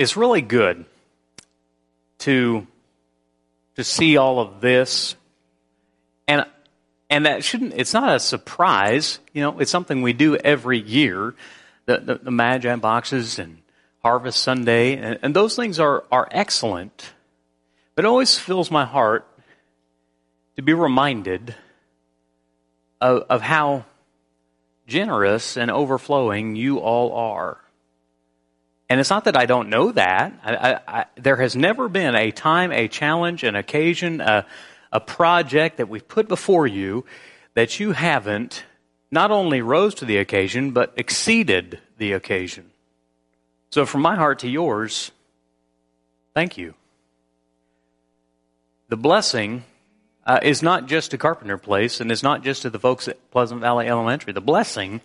it's really good to to see all of this. And and that shouldn't it's not a surprise. You know it's something we do every year. The the, the magi boxes and harvest sunday and, and those things are are excellent. But it always fills my heart to be reminded of, of how generous and overflowing you all are and it's not that I don't know that. I, I, I, there has never been a time, a challenge, an occasion, a, a project that we've put before you that you haven't not only rose to the occasion, but exceeded the occasion. So from my heart to yours, thank you. The blessing uh, is not just to Carpenter Place and is not just to the folks at Pleasant Valley Elementary. The blessing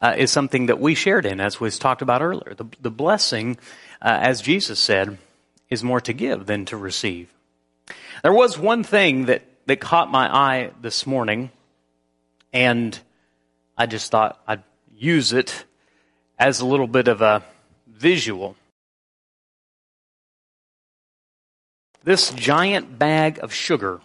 uh, is something that we shared in, as was talked about earlier. The, the blessing, uh, as Jesus said, is more to give than to receive. There was one thing that, that caught my eye this morning, and I just thought I'd use it as a little bit of a visual. This giant bag of sugar.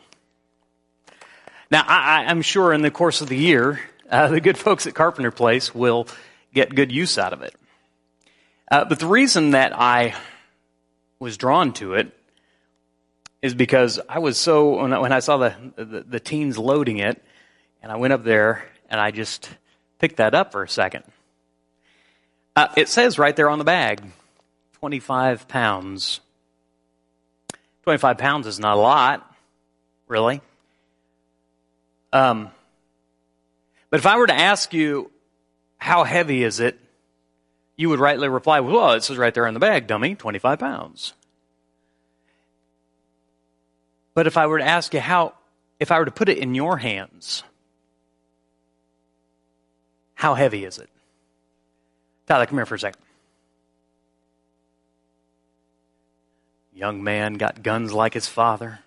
Now, I, am sure in the course of the year, uh, the good folks at Carpenter Place will get good use out of it. Uh, but the reason that I was drawn to it is because I was so when I, when I saw the, the, the teens loading it, and I went up there and I just picked that up for a second. Uh, it says right there on the bag, twenty five pounds. Twenty five pounds is not a lot, really. Um, but if I were to ask you, how heavy is it? You would rightly reply, well, it says right there in the bag, dummy, 25 pounds. But if I were to ask you how, if I were to put it in your hands, how heavy is it? Tyler, come here for a second. Young man got guns like his father.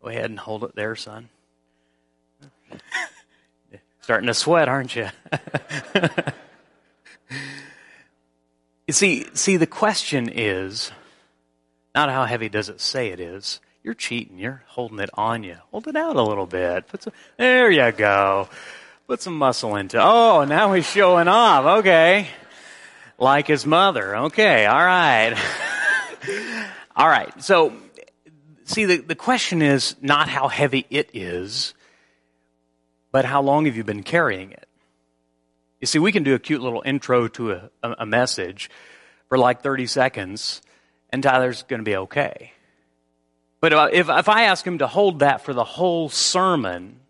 Go ahead and hold it there, son. Starting to sweat, aren't you? you see, see, the question is not how heavy does it say it is. You're cheating. You're holding it on you. Hold it out a little bit. Put some, there you go. Put some muscle into. Oh, now he's showing off. Okay, like his mother. Okay, all right, all right. So, see, the the question is not how heavy it is but how long have you been carrying it? You see, we can do a cute little intro to a, a message for like 30 seconds, and Tyler's going to be okay. But if, if I ask him to hold that for the whole sermon,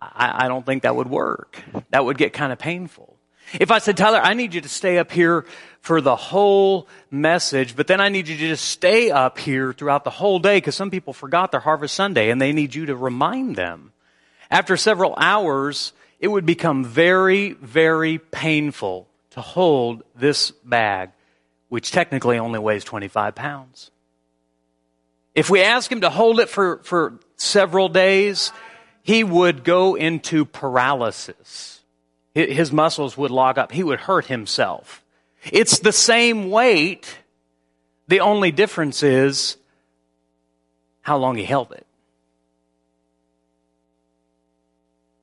I, I don't think that would work. That would get kind of painful. If I said, Tyler, I need you to stay up here for the whole message, but then I need you to just stay up here throughout the whole day because some people forgot their Harvest Sunday and they need you to remind them. After several hours, it would become very, very painful to hold this bag, which technically only weighs 25 pounds. If we ask him to hold it for, for several days, he would go into paralysis. His muscles would log up. He would hurt himself. It's the same weight. The only difference is how long he held it.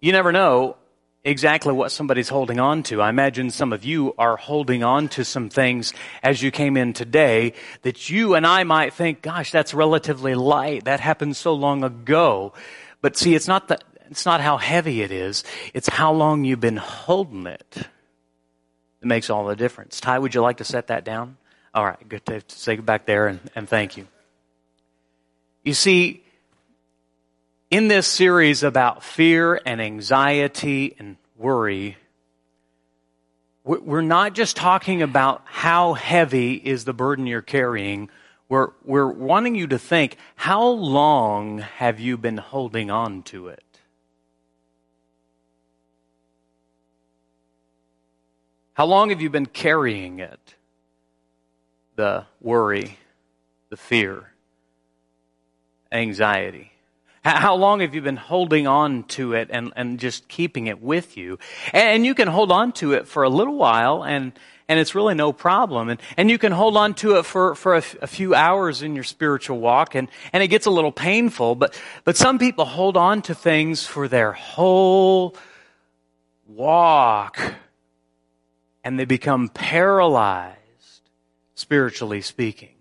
You never know exactly what somebody's holding on to. I imagine some of you are holding on to some things as you came in today that you and I might think, gosh, that's relatively light. That happened so long ago. But see, it's not that, it's not how heavy it is. It's how long you've been holding it that makes all the difference. Ty, would you like to set that down? All right, good to say back there and, and thank you. You see, in this series about fear and anxiety and worry, we're not just talking about how heavy is the burden you're carrying. We're, we're wanting you to think, how long have you been holding on to it? How long have you been carrying it? The worry, the fear, anxiety. How long have you been holding on to it and, and just keeping it with you? And you can hold on to it for a little while and, and it's really no problem. And, and you can hold on to it for, for a, few hours in your spiritual walk and, and it gets a little painful, but, but some people hold on to things for their whole walk and they become paralyzed, spiritually speaking,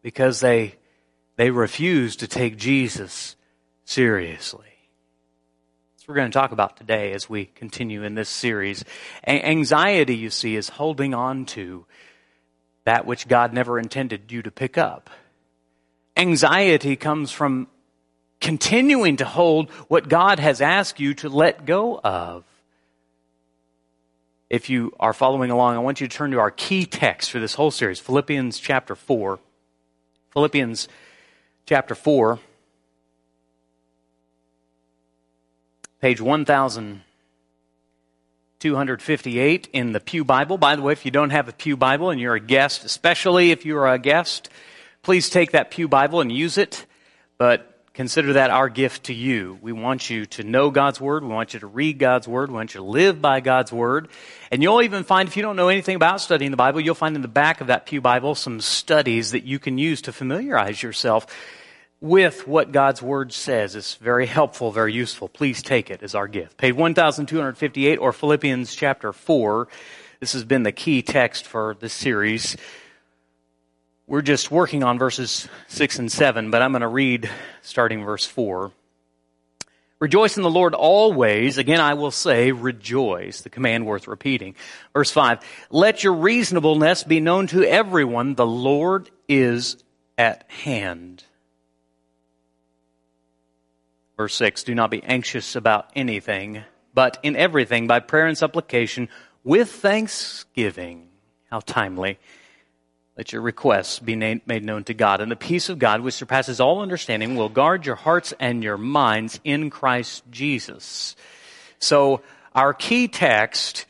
because they they refuse to take Jesus seriously. That's what we're going to talk about today as we continue in this series. A- anxiety, you see, is holding on to that which God never intended you to pick up. Anxiety comes from continuing to hold what God has asked you to let go of. If you are following along, I want you to turn to our key text for this whole series, Philippians chapter 4. Philippians chapter 4, page 1258 in the Pew Bible. By the way, if you don't have a Pew Bible and you're a guest, especially if you're a guest, please take that Pew Bible and use it. But consider that our gift to you. We want you to know God's Word. We want you to read God's Word. We want you to live by God's Word. And you'll even find, if you don't know anything about studying the Bible, you'll find in the back of that Pew Bible some studies that you can use to familiarize yourself with what God's Word says. It's very helpful, very useful. Please take it as our gift. Page 1258 or Philippians chapter 4. This has been the key text for this series. We're just working on verses 6 and 7, but I'm going to read starting verse 4. Rejoice in the Lord always. Again, I will say, rejoice. The command worth repeating. Verse 5. Let your reasonableness be known to everyone. The Lord is at hand. Verse 6. Do not be anxious about anything, but in everything, by prayer and supplication, with thanksgiving. How timely let your requests be made known to God. And the peace of God, which surpasses all understanding, will guard your hearts and your minds in Christ Jesus. So, our key text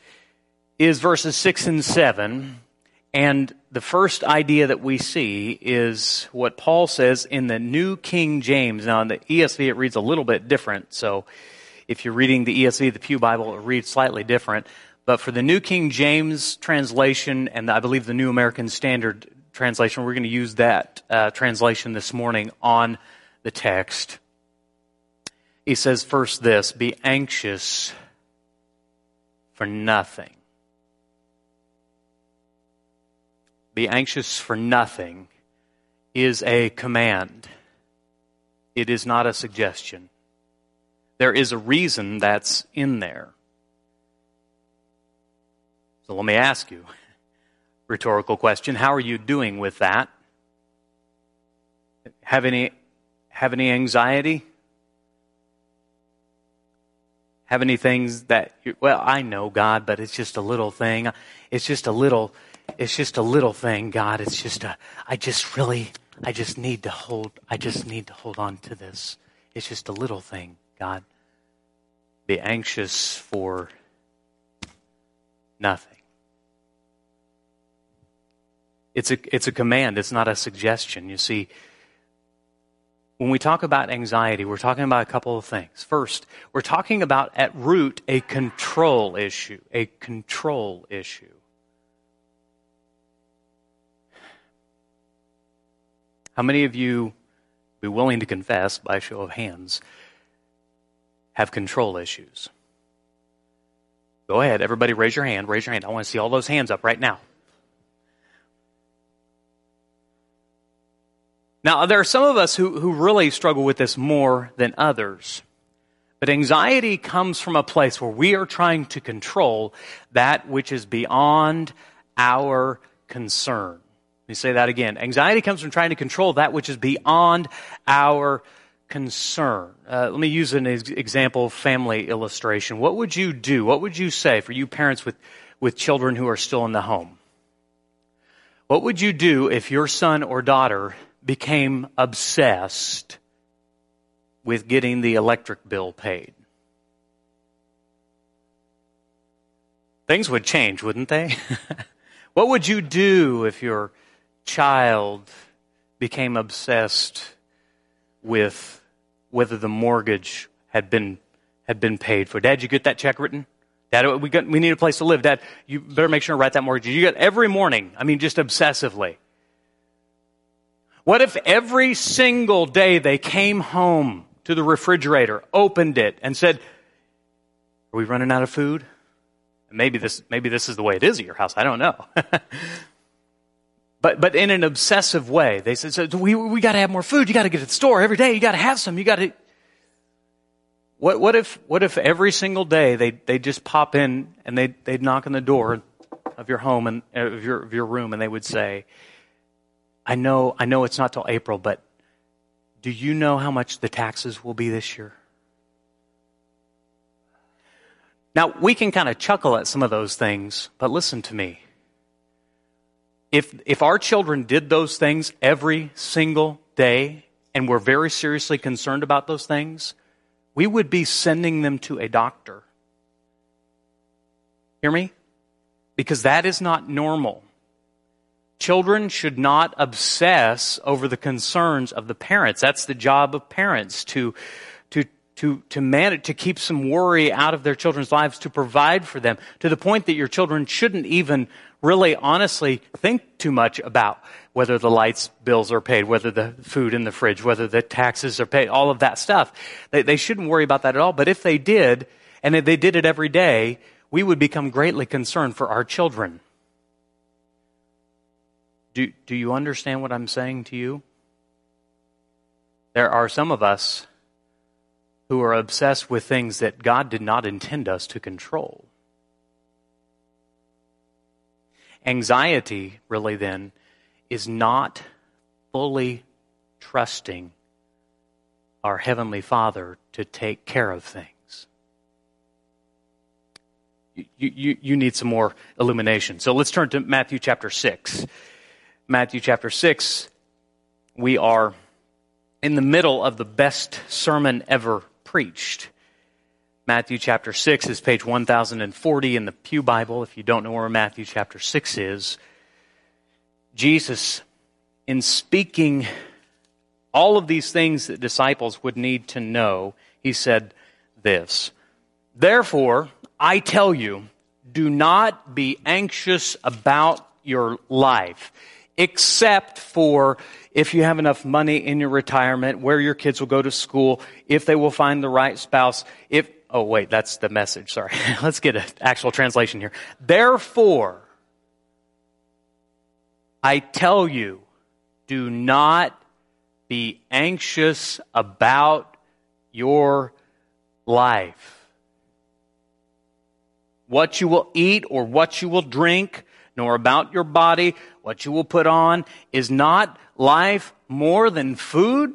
is verses 6 and 7. And the first idea that we see is what Paul says in the New King James. Now, in the ESV, it reads a little bit different. So, if you're reading the ESV, the Pew Bible, it reads slightly different. But for the New King James translation and I believe the New American Standard translation, we're going to use that uh, translation this morning on the text. He says first this be anxious for nothing. Be anxious for nothing is a command. It is not a suggestion. There is a reason that's in there. So let me ask you, rhetorical question, how are you doing with that? Have any, have any anxiety? Have any things that, well, I know God, but it's just a little thing. It's just a little, it's just a little thing, God. It's just a, I just really, I just need to hold, I just need to hold on to this. It's just a little thing, God. Be anxious for nothing. It's a, it's a command, it's not a suggestion. You see, when we talk about anxiety, we're talking about a couple of things. First, we're talking about at root a control issue, a control issue. How many of you be willing to confess by show of hands have control issues? Go ahead, everybody raise your hand. Raise your hand. I want to see all those hands up right now. Now, there are some of us who, who really struggle with this more than others. But anxiety comes from a place where we are trying to control that which is beyond our concern. Let me say that again. Anxiety comes from trying to control that which is beyond our concern. Uh, let me use an example family illustration. What would you do? What would you say for you parents with, with children who are still in the home? What would you do if your son or daughter became obsessed with getting the electric bill paid. Things would change, wouldn't they? what would you do if your child became obsessed with whether the mortgage had been, had been paid for. Dad, you get that check written? Dad, we, got, we need a place to live. Dad, you better make sure to write that mortgage. You get every morning. I mean, just obsessively. What if every single day they came home to the refrigerator, opened it, and said, Are we running out of food? Maybe this, maybe this is the way it is at your house. I don't know. but, but in an obsessive way, they said, so we, we got to have more food. You got to get to the store every day. You got to have some. You got to. What, what if, what if every single day they, they just pop in and they, they'd knock on the door of your home and uh, of your, of your room and they would say, I know, I know it's not till April, but do you know how much the taxes will be this year? Now, we can kind of chuckle at some of those things, but listen to me. If, if our children did those things every single day and were very seriously concerned about those things, we would be sending them to a doctor. Hear me? Because that is not normal. Children should not obsess over the concerns of the parents. That's the job of parents to, to, to, to manage, to keep some worry out of their children's lives, to provide for them to the point that your children shouldn't even really honestly think too much about whether the lights bills are paid, whether the food in the fridge, whether the taxes are paid, all of that stuff. They, they shouldn't worry about that at all. But if they did, and if they did it every day, we would become greatly concerned for our children. Do, do you understand what I'm saying to you? There are some of us who are obsessed with things that God did not intend us to control. Anxiety, really, then, is not fully trusting our Heavenly Father to take care of things. You, you, you need some more illumination. So let's turn to Matthew chapter 6. Matthew chapter 6, we are in the middle of the best sermon ever preached. Matthew chapter 6 is page 1040 in the Pew Bible. If you don't know where Matthew chapter 6 is, Jesus, in speaking all of these things that disciples would need to know, he said this Therefore, I tell you, do not be anxious about your life except for if you have enough money in your retirement, where your kids will go to school, if they will find the right spouse, if, oh wait, that's the message, sorry. Let's get an actual translation here. Therefore, I tell you, do not be anxious about your life. What you will eat or what you will drink, nor about your body, what you will put on. Is not life more than food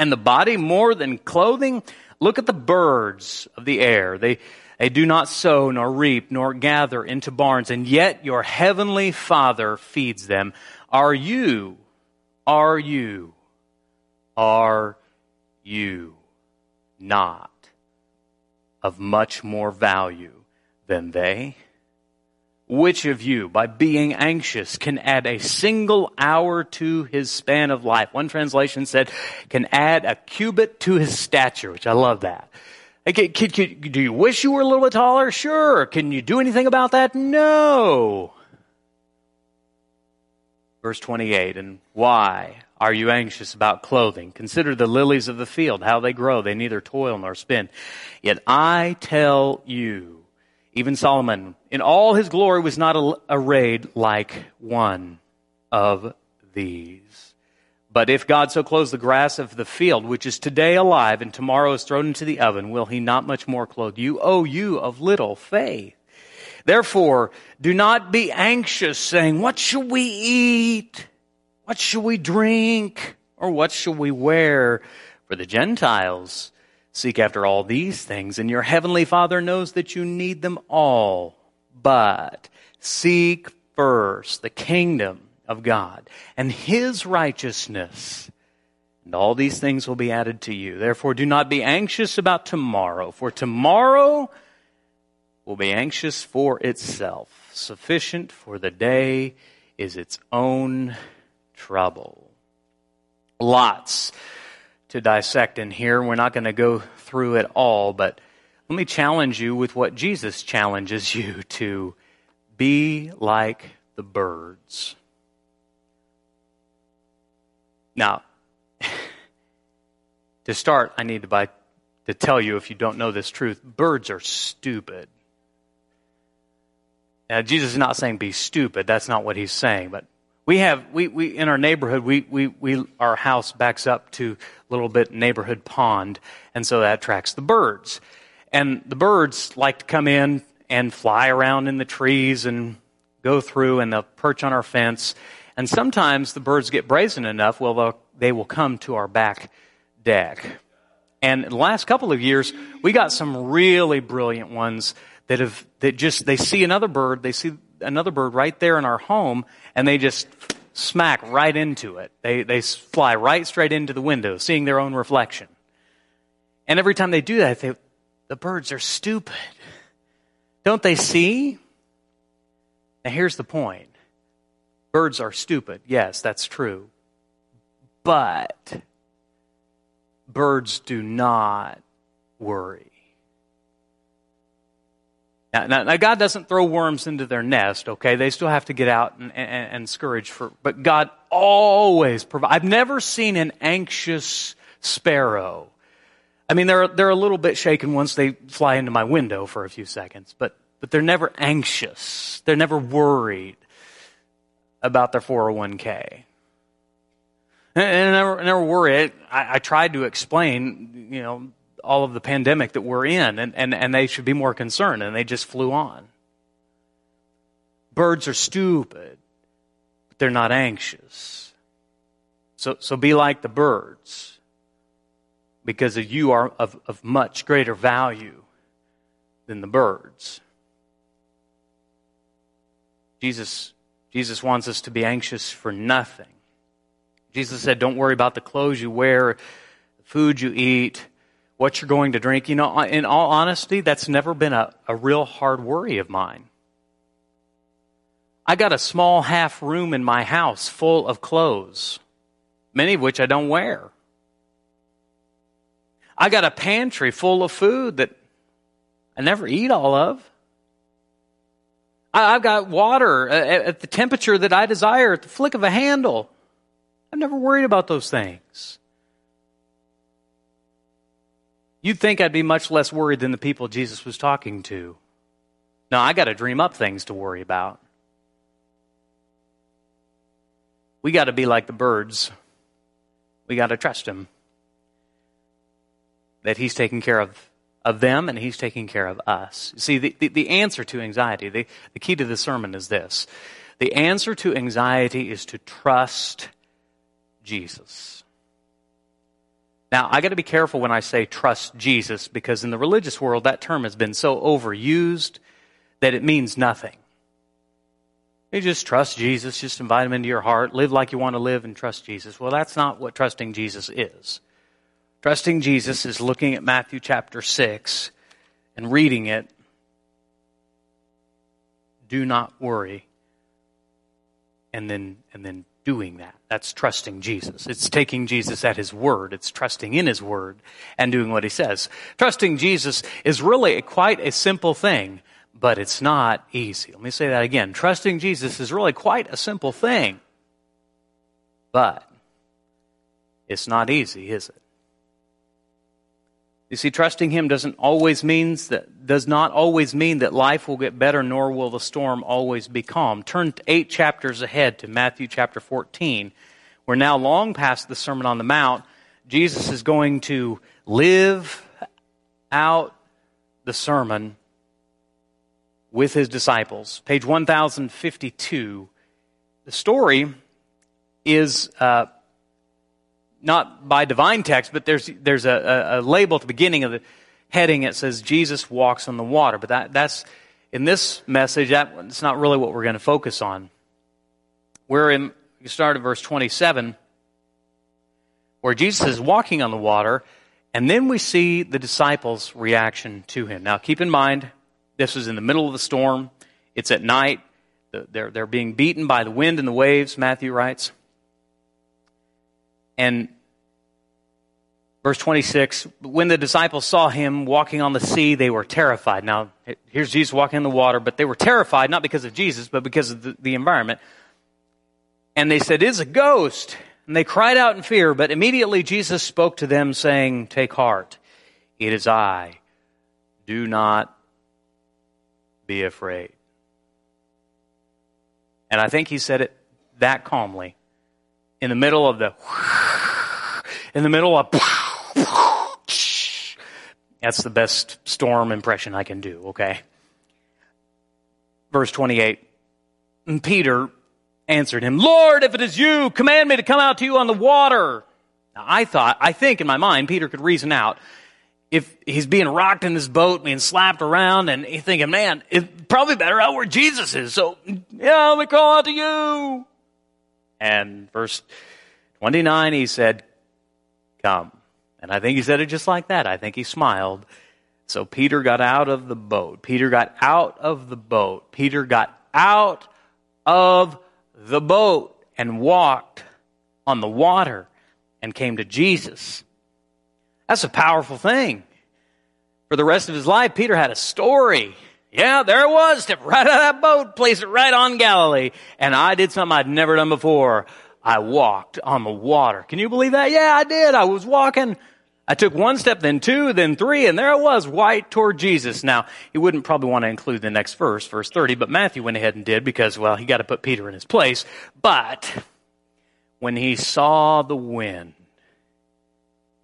and the body more than clothing? Look at the birds of the air. They, they do not sow, nor reap, nor gather into barns, and yet your heavenly Father feeds them. Are you, are you, are you not of much more value than they? Which of you, by being anxious, can add a single hour to his span of life? One translation said, can add a cubit to his stature, which I love that. Can, can, do you wish you were a little bit taller? Sure. Can you do anything about that? No. Verse 28, and why are you anxious about clothing? Consider the lilies of the field, how they grow. They neither toil nor spin. Yet I tell you, even Solomon, in all his glory, was not arrayed like one of these. But if God so clothes the grass of the field, which is today alive and tomorrow is thrown into the oven, will he not much more clothe you? O you of little faith. Therefore, do not be anxious, saying, What shall we eat? What shall we drink? Or what shall we wear? For the Gentiles Seek after all these things, and your heavenly Father knows that you need them all. But seek first the kingdom of God and his righteousness, and all these things will be added to you. Therefore, do not be anxious about tomorrow, for tomorrow will be anxious for itself. Sufficient for the day is its own trouble. Lots to dissect in here. We're not going to go through it all, but let me challenge you with what Jesus challenges you to be like the birds. Now, to start, I need to, buy, to tell you, if you don't know this truth, birds are stupid. Now, Jesus is not saying be stupid. That's not what he's saying. But we have, we, we in our neighborhood, we, we, we, our house backs up to a little bit neighborhood pond, and so that attracts the birds. And the birds like to come in and fly around in the trees and go through, and they'll perch on our fence. And sometimes the birds get brazen enough, well, they will come to our back deck. And the last couple of years, we got some really brilliant ones that have, that just, they see another bird, they see another bird right there in our home, and they just smack right into it. They, they fly right straight into the window, seeing their own reflection. And every time they do that, they, the birds are stupid. Don't they see? Now here's the point. Birds are stupid. Yes, that's true. But birds do not worry. Now, now, now, God doesn't throw worms into their nest, okay? They still have to get out and, and, and scourge for, but God always provides. I've never seen an anxious sparrow. I mean, they're, they're a little bit shaken once they fly into my window for a few seconds, but, but they're never anxious. They're never worried about their 401k. And I never, never worry. I, I tried to explain, you know, all of the pandemic that we're in, and, and, and they should be more concerned, and they just flew on. Birds are stupid, but they're not anxious. So, so be like the birds, because you are of, of much greater value than the birds. Jesus, Jesus wants us to be anxious for nothing. Jesus said, Don't worry about the clothes you wear, the food you eat, what you're going to drink. You know, in all honesty, that's never been a, a real hard worry of mine. I got a small half room in my house full of clothes, many of which I don't wear. I got a pantry full of food that I never eat all of. I've got water uh, at the temperature that I desire at the flick of a handle. I've never worried about those things. You'd think I'd be much less worried than the people Jesus was talking to. No, I got to dream up things to worry about. We got to be like the birds. We got to trust Him that He's taking care of, of them and He's taking care of us. See, the, the, the answer to anxiety, the, the key to the sermon is this the answer to anxiety is to trust Jesus. Now, I got to be careful when I say trust Jesus because in the religious world that term has been so overused that it means nothing. You just trust Jesus, just invite him into your heart, live like you want to live and trust Jesus. Well, that's not what trusting Jesus is. Trusting Jesus is looking at Matthew chapter 6 and reading it. Do not worry. And then, and then doing that. That's trusting Jesus. It's taking Jesus at His word. It's trusting in His word and doing what He says. Trusting Jesus is really quite a simple thing, but it's not easy. Let me say that again. Trusting Jesus is really quite a simple thing, but it's not easy, is it? You see, trusting Him doesn't always means that, does not always mean that life will get better, nor will the storm always be calm. Turn eight chapters ahead to Matthew chapter 14. We're now long past the Sermon on the Mount. Jesus is going to live out the sermon with his disciples. Page 1052. The story is uh, not by divine text, but there's, there's a, a, label at the beginning of the heading. It says Jesus walks on the water. But that, that's, in this message, that's not really what we're going to focus on. We're in, you start at verse 27, where Jesus is walking on the water, and then we see the disciples' reaction to him. Now, keep in mind, this is in the middle of the storm. It's at night. They're, they're being beaten by the wind and the waves, Matthew writes. And Verse 26, when the disciples saw him walking on the sea, they were terrified. Now, here's Jesus walking in the water, but they were terrified not because of Jesus, but because of the, the environment. And they said, It's a ghost. And they cried out in fear, but immediately Jesus spoke to them, saying, Take heart, it is I. Do not be afraid. And I think he said it that calmly in the middle of the, in the middle of, that's the best storm impression I can do, okay? Verse 28. And Peter answered him, Lord, if it is you, command me to come out to you on the water. Now, I thought, I think in my mind, Peter could reason out if he's being rocked in this boat, being slapped around, and he's thinking, man, it's probably better out where Jesus is. So, yeah, let me call out to you. And verse 29, he said, come. And I think he said it just like that. I think he smiled. So Peter got out of the boat. Peter got out of the boat. Peter got out of the boat and walked on the water and came to Jesus. That's a powerful thing. For the rest of his life, Peter had a story. Yeah, there it was. Stepped right out of that boat, place it right on Galilee. And I did something I'd never done before. I walked on the water. Can you believe that? Yeah, I did. I was walking. I took one step, then two, then three, and there I was, white toward Jesus. Now, he wouldn't probably want to include the next verse, verse 30, but Matthew went ahead and did because, well, he got to put Peter in his place. But when he saw the wind,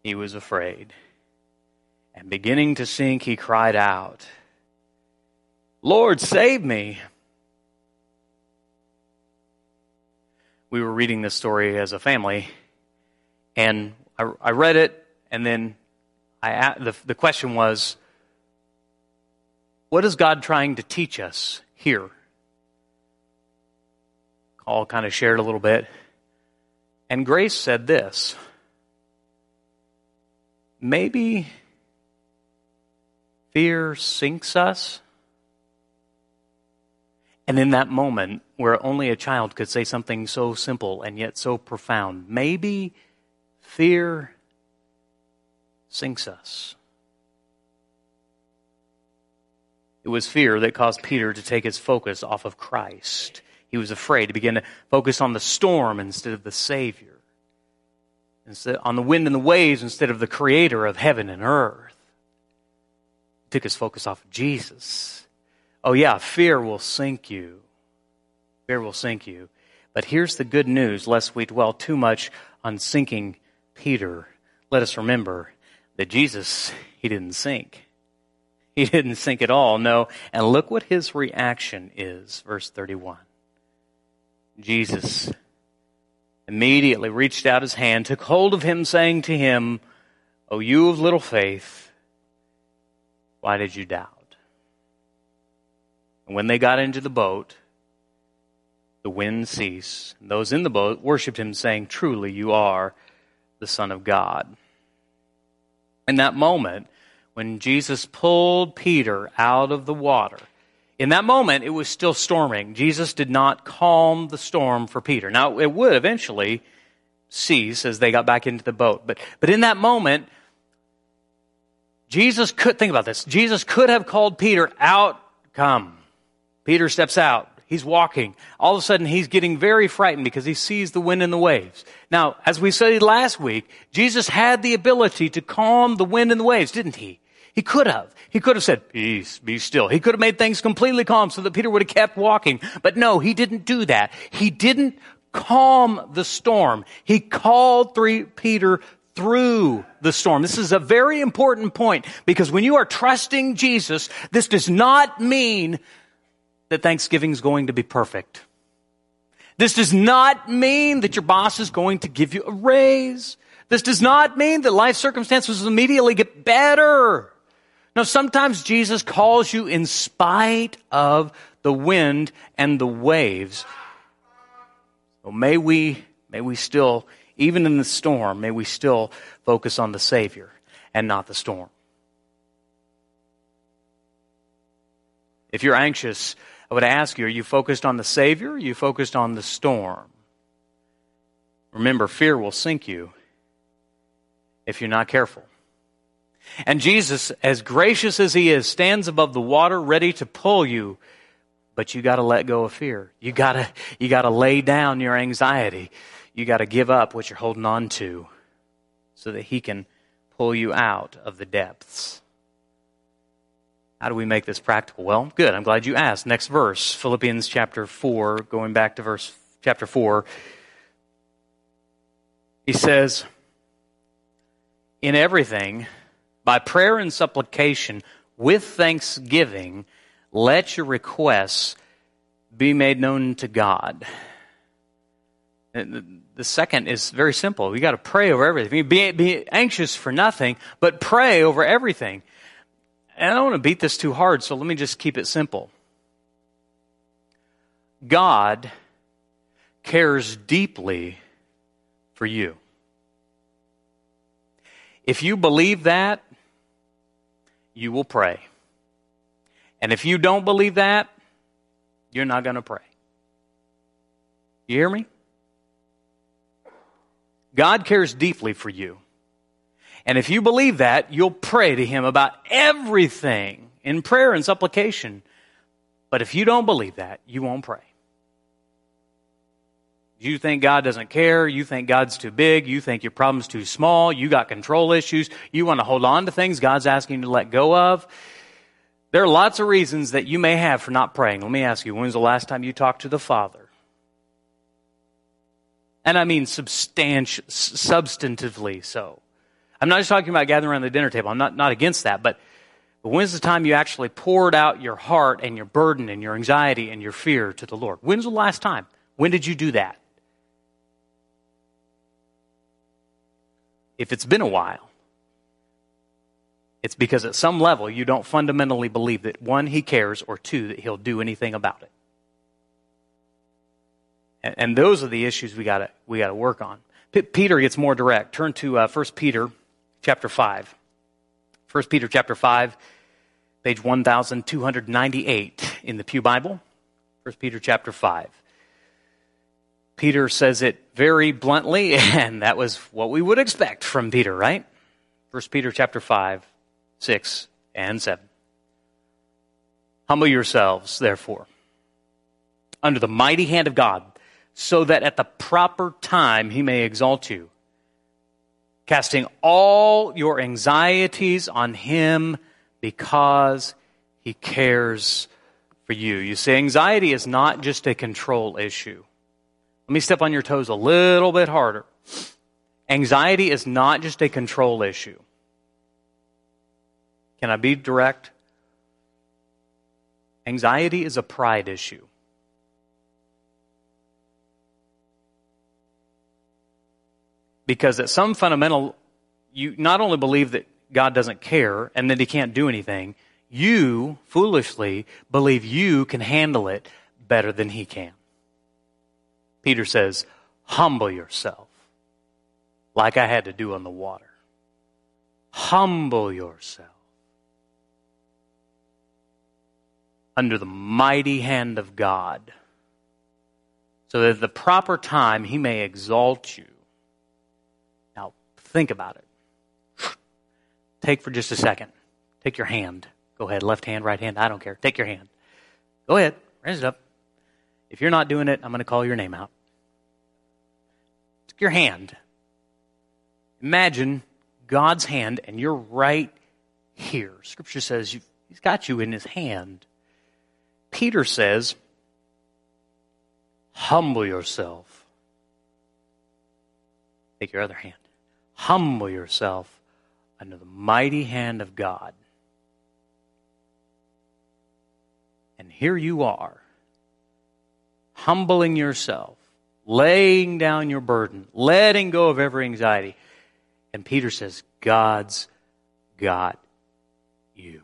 he was afraid. And beginning to sink, he cried out, Lord, save me. We were reading this story as a family, and I, I read it, and then I, the, the question was, what is God trying to teach us here? All kind of shared a little bit. And Grace said this maybe fear sinks us. And in that moment, where only a child could say something so simple and yet so profound, maybe fear sinks us. It was fear that caused Peter to take his focus off of Christ. He was afraid to begin to focus on the storm instead of the Savior instead, on the wind and the waves instead of the creator of heaven and earth. He Took his focus off of Jesus. Oh, yeah, fear will sink you. Fear will sink you. But here's the good news, lest we dwell too much on sinking Peter. Let us remember that Jesus, he didn't sink. He didn't sink at all, no. And look what his reaction is, verse 31. Jesus immediately reached out his hand, took hold of him, saying to him, O you of little faith, why did you doubt? And when they got into the boat, the wind ceased. And those in the boat worshipped him, saying, Truly you are the Son of God. In that moment, when Jesus pulled Peter out of the water, in that moment, it was still storming. Jesus did not calm the storm for Peter. Now, it would eventually cease as they got back into the boat. But, but in that moment, Jesus could, think about this, Jesus could have called Peter out, come. Peter steps out. He's walking. All of a sudden, he's getting very frightened because he sees the wind and the waves. Now, as we studied last week, Jesus had the ability to calm the wind and the waves, didn't he? He could have. He could have said, peace, be still. He could have made things completely calm so that Peter would have kept walking. But no, he didn't do that. He didn't calm the storm. He called three, Peter through the storm. This is a very important point because when you are trusting Jesus, this does not mean that Thanksgiving is going to be perfect. This does not mean that your boss is going to give you a raise. This does not mean that life circumstances immediately get better. No, sometimes Jesus calls you in spite of the wind and the waves. So may we, may we still, even in the storm, may we still focus on the Savior and not the storm. If you're anxious, I would ask you, are you focused on the Savior? Are you focused on the storm? Remember, fear will sink you if you're not careful. And Jesus, as gracious as he is, stands above the water ready to pull you, but you gotta let go of fear. You gotta, you gotta lay down your anxiety. You gotta give up what you're holding on to so that he can pull you out of the depths. How do we make this practical? Well, good. I'm glad you asked. Next verse, Philippians chapter 4, going back to verse chapter 4. He says, In everything, by prayer and supplication, with thanksgiving, let your requests be made known to God. The second is very simple. We got to pray over everything. Be, be anxious for nothing, but pray over everything. And I don't want to beat this too hard, so let me just keep it simple. God cares deeply for you. If you believe that, you will pray. And if you don't believe that, you're not going to pray. You hear me? God cares deeply for you. And if you believe that, you'll pray to Him about everything in prayer and supplication. But if you don't believe that, you won't pray. You think God doesn't care. You think God's too big. You think your problem's too small. You got control issues. You want to hold on to things God's asking you to let go of. There are lots of reasons that you may have for not praying. Let me ask you, when was the last time you talked to the Father? And I mean substanti- substantively so. I'm not just talking about gathering around the dinner table. I'm not, not against that, but, but when's the time you actually poured out your heart and your burden and your anxiety and your fear to the Lord? When's the last time? When did you do that? If it's been a while, it's because at some level you don't fundamentally believe that one, he cares, or two, that he'll do anything about it. And, and those are the issues we gotta, we gotta work on. P- Peter gets more direct. Turn to uh, 1 Peter chapter 5. 1 Peter chapter 5, page 1298 in the Pew Bible. 1 Peter chapter 5. Peter says it very bluntly, and that was what we would expect from Peter, right? 1 Peter chapter 5, 6, and 7. Humble yourselves, therefore, under the mighty hand of God, so that at the proper time he may exalt you casting all your anxieties on Him because He cares for you. You see, anxiety is not just a control issue. Let me step on your toes a little bit harder. Anxiety is not just a control issue. Can I be direct? Anxiety is a pride issue. Because at some fundamental, you not only believe that God doesn't care and that he can't do anything, you foolishly believe you can handle it better than he can. Peter says, humble yourself like I had to do on the water. Humble yourself under the mighty hand of God so that at the proper time he may exalt you Think about it. Take for just a second. Take your hand. Go ahead. Left hand, right hand. I don't care. Take your hand. Go ahead. Raise it up. If you're not doing it, I'm going to call your name out. Take your hand. Imagine God's hand and you're right here. Scripture says He's got you in His hand. Peter says, humble yourself. Take your other hand. Humble yourself under the mighty hand of God. And here you are, humbling yourself, laying down your burden, letting go of every anxiety. And Peter says, God's got you.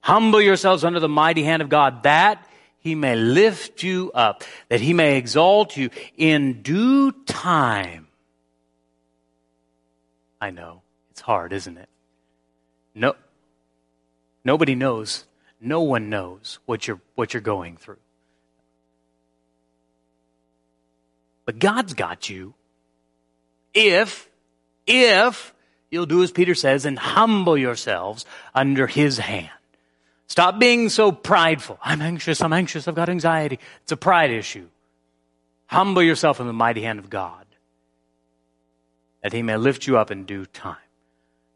Humble yourselves under the mighty hand of God, that he may lift you up, that he may exalt you in due time. I know. It's hard, isn't it? No, nobody knows. No one knows what you're, what you're going through. But God's got you if if you'll do as Peter says and humble yourselves under his hand. Stop being so prideful. I'm anxious, I'm anxious, I've got anxiety. It's a pride issue. Humble yourself in the mighty hand of God that he may lift you up in due time.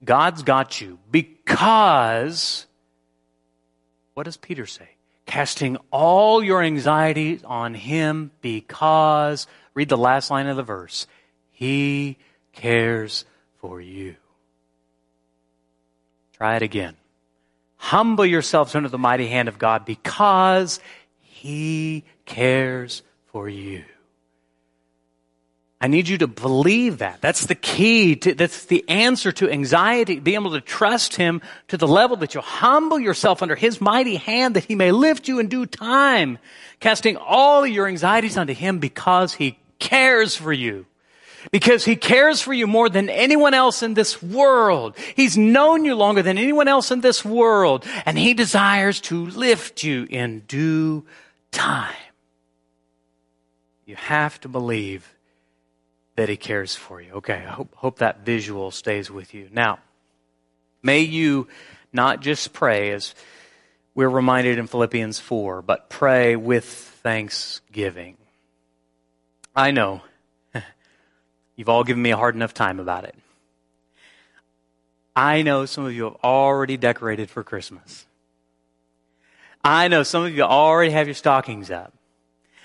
God's got you because, what does Peter say? Casting all your anxieties on him because, read the last line of the verse, he cares for you. Try it again. Humble yourselves under the mighty hand of God because he cares for you. I need you to believe that. That's the key. To, that's the answer to anxiety. Be able to trust Him to the level that you'll humble yourself under His mighty hand that He may lift you in due time, casting all your anxieties onto Him because He cares for you. Because He cares for you more than anyone else in this world. He's known you longer than anyone else in this world. And He desires to lift you in due time. You have to believe that He cares for you. Okay, I hope, hope that visual stays with you. Now, may you not just pray as we're reminded in Philippians 4, but pray with thanksgiving. I know you've all given me a hard enough time about it. I know some of you have already decorated for Christmas. I know some of you already have your stockings up.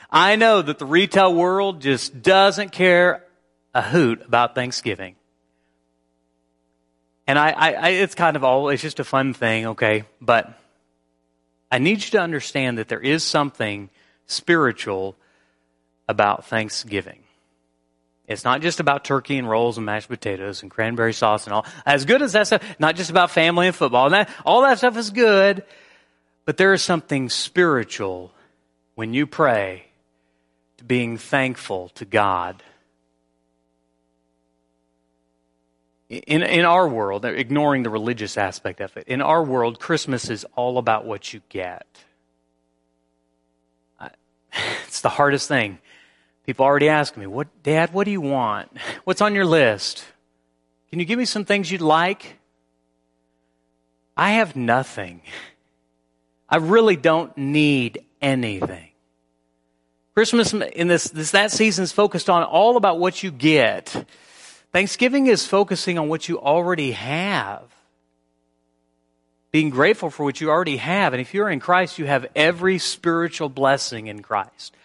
I know that the retail world just doesn't care a hoot about Thanksgiving. And I, I, I, it's kind of all, it's just a fun thing, okay? But I need you to understand that there is something spiritual about Thanksgiving. It's not just about turkey and rolls and mashed potatoes and cranberry sauce and all. As good as that stuff, not just about family and football. And that, all that stuff is good. But there is something spiritual when you pray to being thankful to God in, in our world, ignoring the religious aspect of it, in our world, Christmas is all about what you get. It's the hardest thing. People already ask me, "What, Dad? What do you want? What's on your list? Can you give me some things you'd like?" I have nothing. I really don't need anything. Christmas in this, this that season is focused on all about what you get. Thanksgiving is focusing on what you already have. Being grateful for what you already have. And if you're in Christ, you have every spiritual blessing in Christ.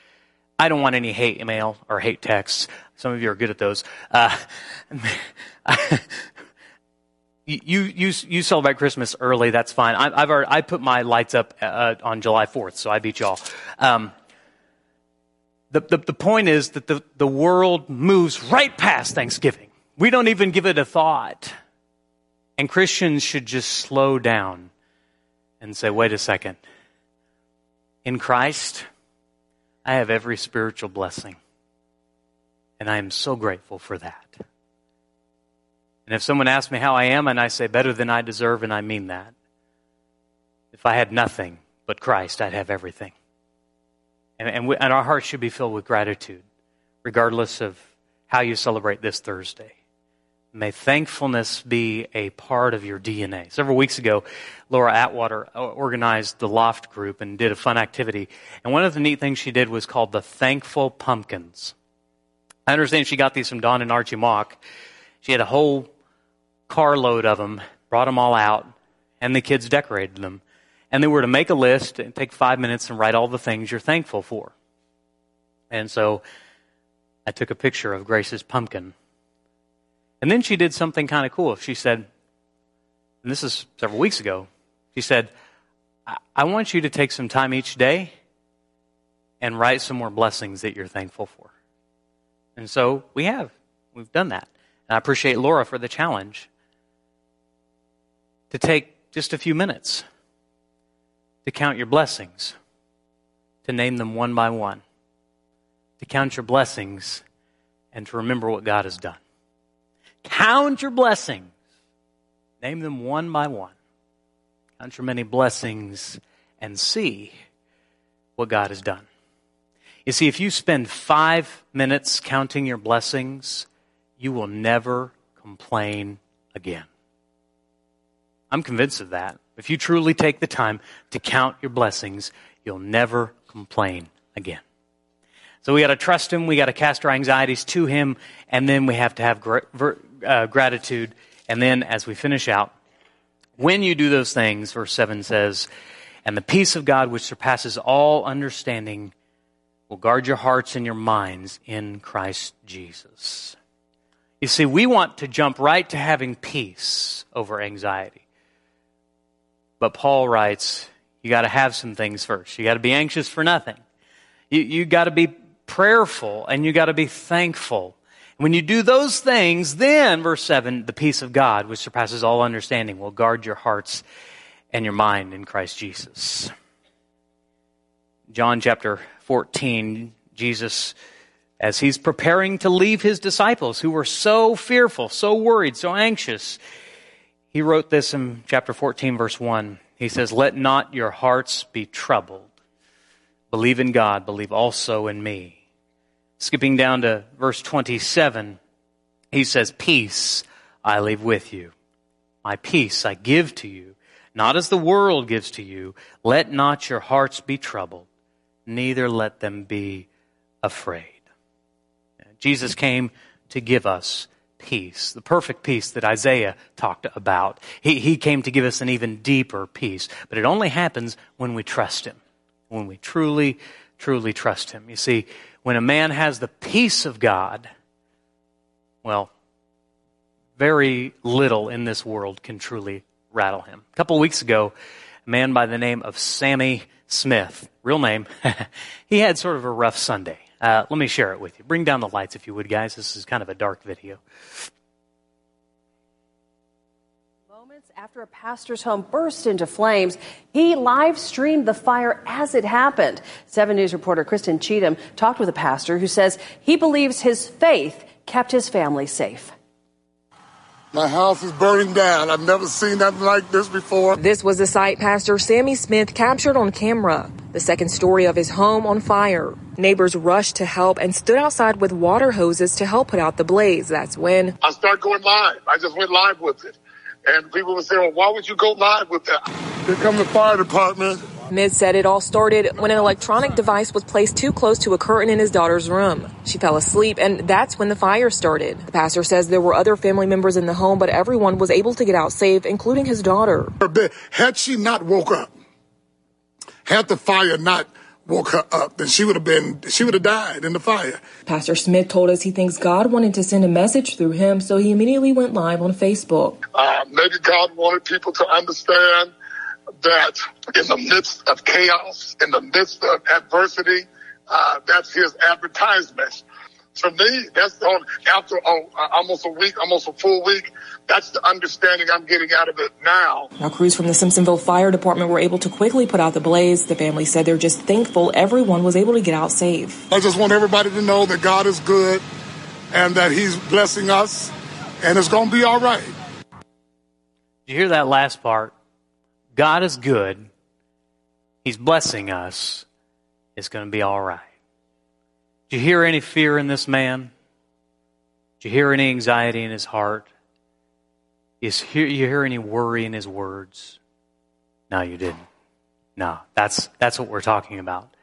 I don't want any hate email or hate texts. Some of you are good at those. Uh, you, you, you celebrate Christmas early. That's fine. I, have already, I put my lights up uh, on July 4th, so I beat y'all. Um, the, the, the point is that the, the world moves right past Thanksgiving. We don't even give it a thought. And Christians should just slow down and say, wait a second. In Christ, I have every spiritual blessing. And I am so grateful for that. And if someone asks me how I am, and I say better than I deserve, and I mean that. If I had nothing but Christ, I'd have everything. And, and, we, and our hearts should be filled with gratitude, regardless of how you celebrate this Thursday. May thankfulness be a part of your DNA. Several weeks ago, Laura Atwater organized the Loft group and did a fun activity. And one of the neat things she did was called the Thankful Pumpkins. I understand she got these from Don and Archie Mock. She had a whole carload of them, brought them all out, and the kids decorated them. And they were to make a list and take five minutes and write all the things you're thankful for. And so I took a picture of Grace's pumpkin and then she did something kind of cool. She said, and this is several weeks ago, she said, I want you to take some time each day and write some more blessings that you're thankful for. And so we have. We've done that. And I appreciate Laura for the challenge to take just a few minutes to count your blessings, to name them one by one, to count your blessings, and to remember what God has done. Count your blessings. Name them one by one. Count your many blessings and see what God has done. You see, if you spend five minutes counting your blessings, you will never complain again. I'm convinced of that. If you truly take the time to count your blessings, you'll never complain again. So we got to trust Him, we got to cast our anxieties to Him, and then we have to have uh, gratitude. And then as we finish out, when you do those things, verse 7 says, and the peace of God, which surpasses all understanding, will guard your hearts and your minds in Christ Jesus. You see, we want to jump right to having peace over anxiety. But Paul writes, you got to have some things first. You got to be anxious for nothing. You, you got to be prayerful and you got to be thankful. When you do those things, then, verse 7, the peace of God, which surpasses all understanding, will guard your hearts and your mind in Christ Jesus. John chapter 14, Jesus, as he's preparing to leave his disciples who were so fearful, so worried, so anxious, he wrote this in chapter 14, verse 1. He says, Let not your hearts be troubled. Believe in God, believe also in me. Skipping down to verse 27, he says, Peace I leave with you. My peace I give to you, not as the world gives to you. Let not your hearts be troubled, neither let them be afraid. Jesus came to give us peace, the perfect peace that Isaiah talked about. He, he came to give us an even deeper peace, but it only happens when we trust Him, when we truly, truly trust Him. You see, when a man has the peace of God, well, very little in this world can truly rattle him. A couple weeks ago, a man by the name of Sammy Smith, real name, he had sort of a rough Sunday. Uh, let me share it with you. Bring down the lights if you would, guys. This is kind of a dark video. After a pastor's home burst into flames, he live streamed the fire as it happened. 7 News reporter Kristen Cheatham talked with a pastor who says he believes his faith kept his family safe. My house is burning down. I've never seen nothing like this before. This was the sight Pastor Sammy Smith captured on camera. The second story of his home on fire. Neighbors rushed to help and stood outside with water hoses to help put out the blaze. That's when I start going live. I just went live with it. And people would say, well, why would you go live with that? Here come the fire department. Miz said it all started when an electronic device was placed too close to a curtain in his daughter's room. She fell asleep, and that's when the fire started. The pastor says there were other family members in the home, but everyone was able to get out safe, including his daughter. Had she not woke up, had the fire not woke her up, then she would have been, she would have died in the fire. Pastor Smith told us he thinks God wanted to send a message through him, so he immediately went live on Facebook. Uh, maybe God wanted people to understand that in the midst of chaos, in the midst of adversity, uh, that's his advertisement for me, that's on after oh, almost a week, almost a full week. That's the understanding I'm getting out of it now. Now, crews from the Simpsonville Fire Department were able to quickly put out the blaze. The family said they're just thankful everyone was able to get out safe. I just want everybody to know that God is good and that He's blessing us, and it's going to be all right. Did you hear that last part? God is good. He's blessing us. It's going to be all right. Do you hear any fear in this man? Do you hear any anxiety in his heart? Is you hear any worry in his words? No, you didn't. No, that's, that's what we're talking about.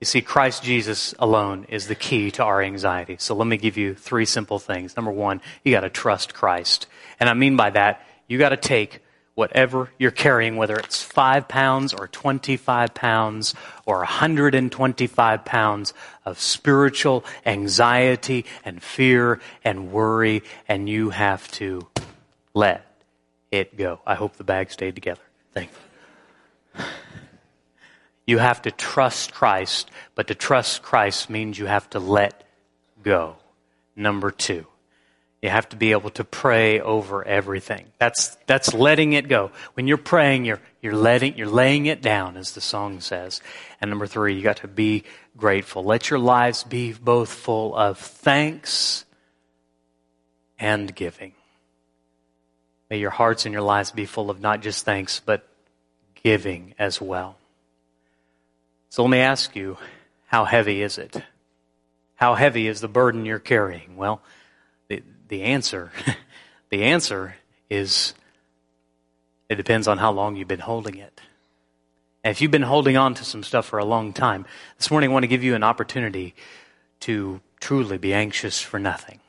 You see, Christ Jesus alone is the key to our anxiety. So let me give you three simple things. Number one, you got to trust Christ. And I mean by that, you got to take whatever you're carrying, whether it's five pounds or 25 pounds or 125 pounds of spiritual anxiety and fear and worry, and you have to let it go. I hope the bag stayed together. Thank you. You have to trust Christ, but to trust Christ means you have to let go. Number two. You have to be able to pray over everything. That's, that's letting it go. When you're praying, you're, you're letting, you're laying it down, as the song says. And number three, you got to be grateful. Let your lives be both full of thanks and giving. May your hearts and your lives be full of not just thanks, but giving as well. So let me ask you, how heavy is it? How heavy is the burden you're carrying? Well, the answer, the answer is it depends on how long you've been holding it. And if you've been holding on to some stuff for a long time, this morning I want to give you an opportunity to truly be anxious for nothing.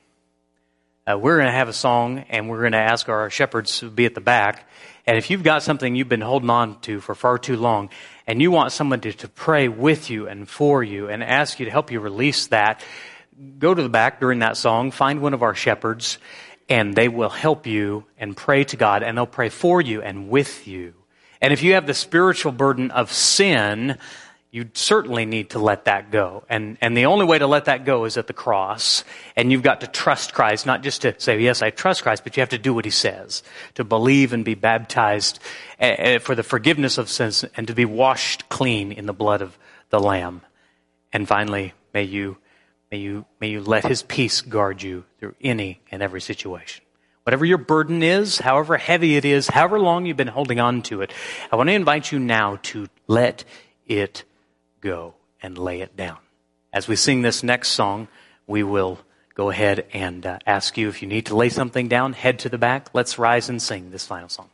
Uh, we're going to have a song and we're going to ask our shepherds to be at the back. And if you've got something you've been holding on to for far too long and you want somebody to pray with you and for you and ask you to help you release that, go to the back during that song, find one of our shepherds, and they will help you and pray to God and they'll pray for you and with you. And if you have the spiritual burden of sin, you certainly need to let that go. And, and the only way to let that go is at the cross. And you've got to trust Christ, not just to say, yes, I trust Christ, but you have to do what he says. To believe and be baptized eh, eh, for the forgiveness of sins and to be washed clean in the blood of the Lamb. And finally, may you, may you, may you let his peace guard you through any and every situation. Whatever your burden is, however heavy it is, however long you've been holding on to it, I want to invite you now to let it go and lay it down. As we sing this next song, we will go ahead and uh, ask you if you need to lay something down, head to the back. Let's rise and sing this final song.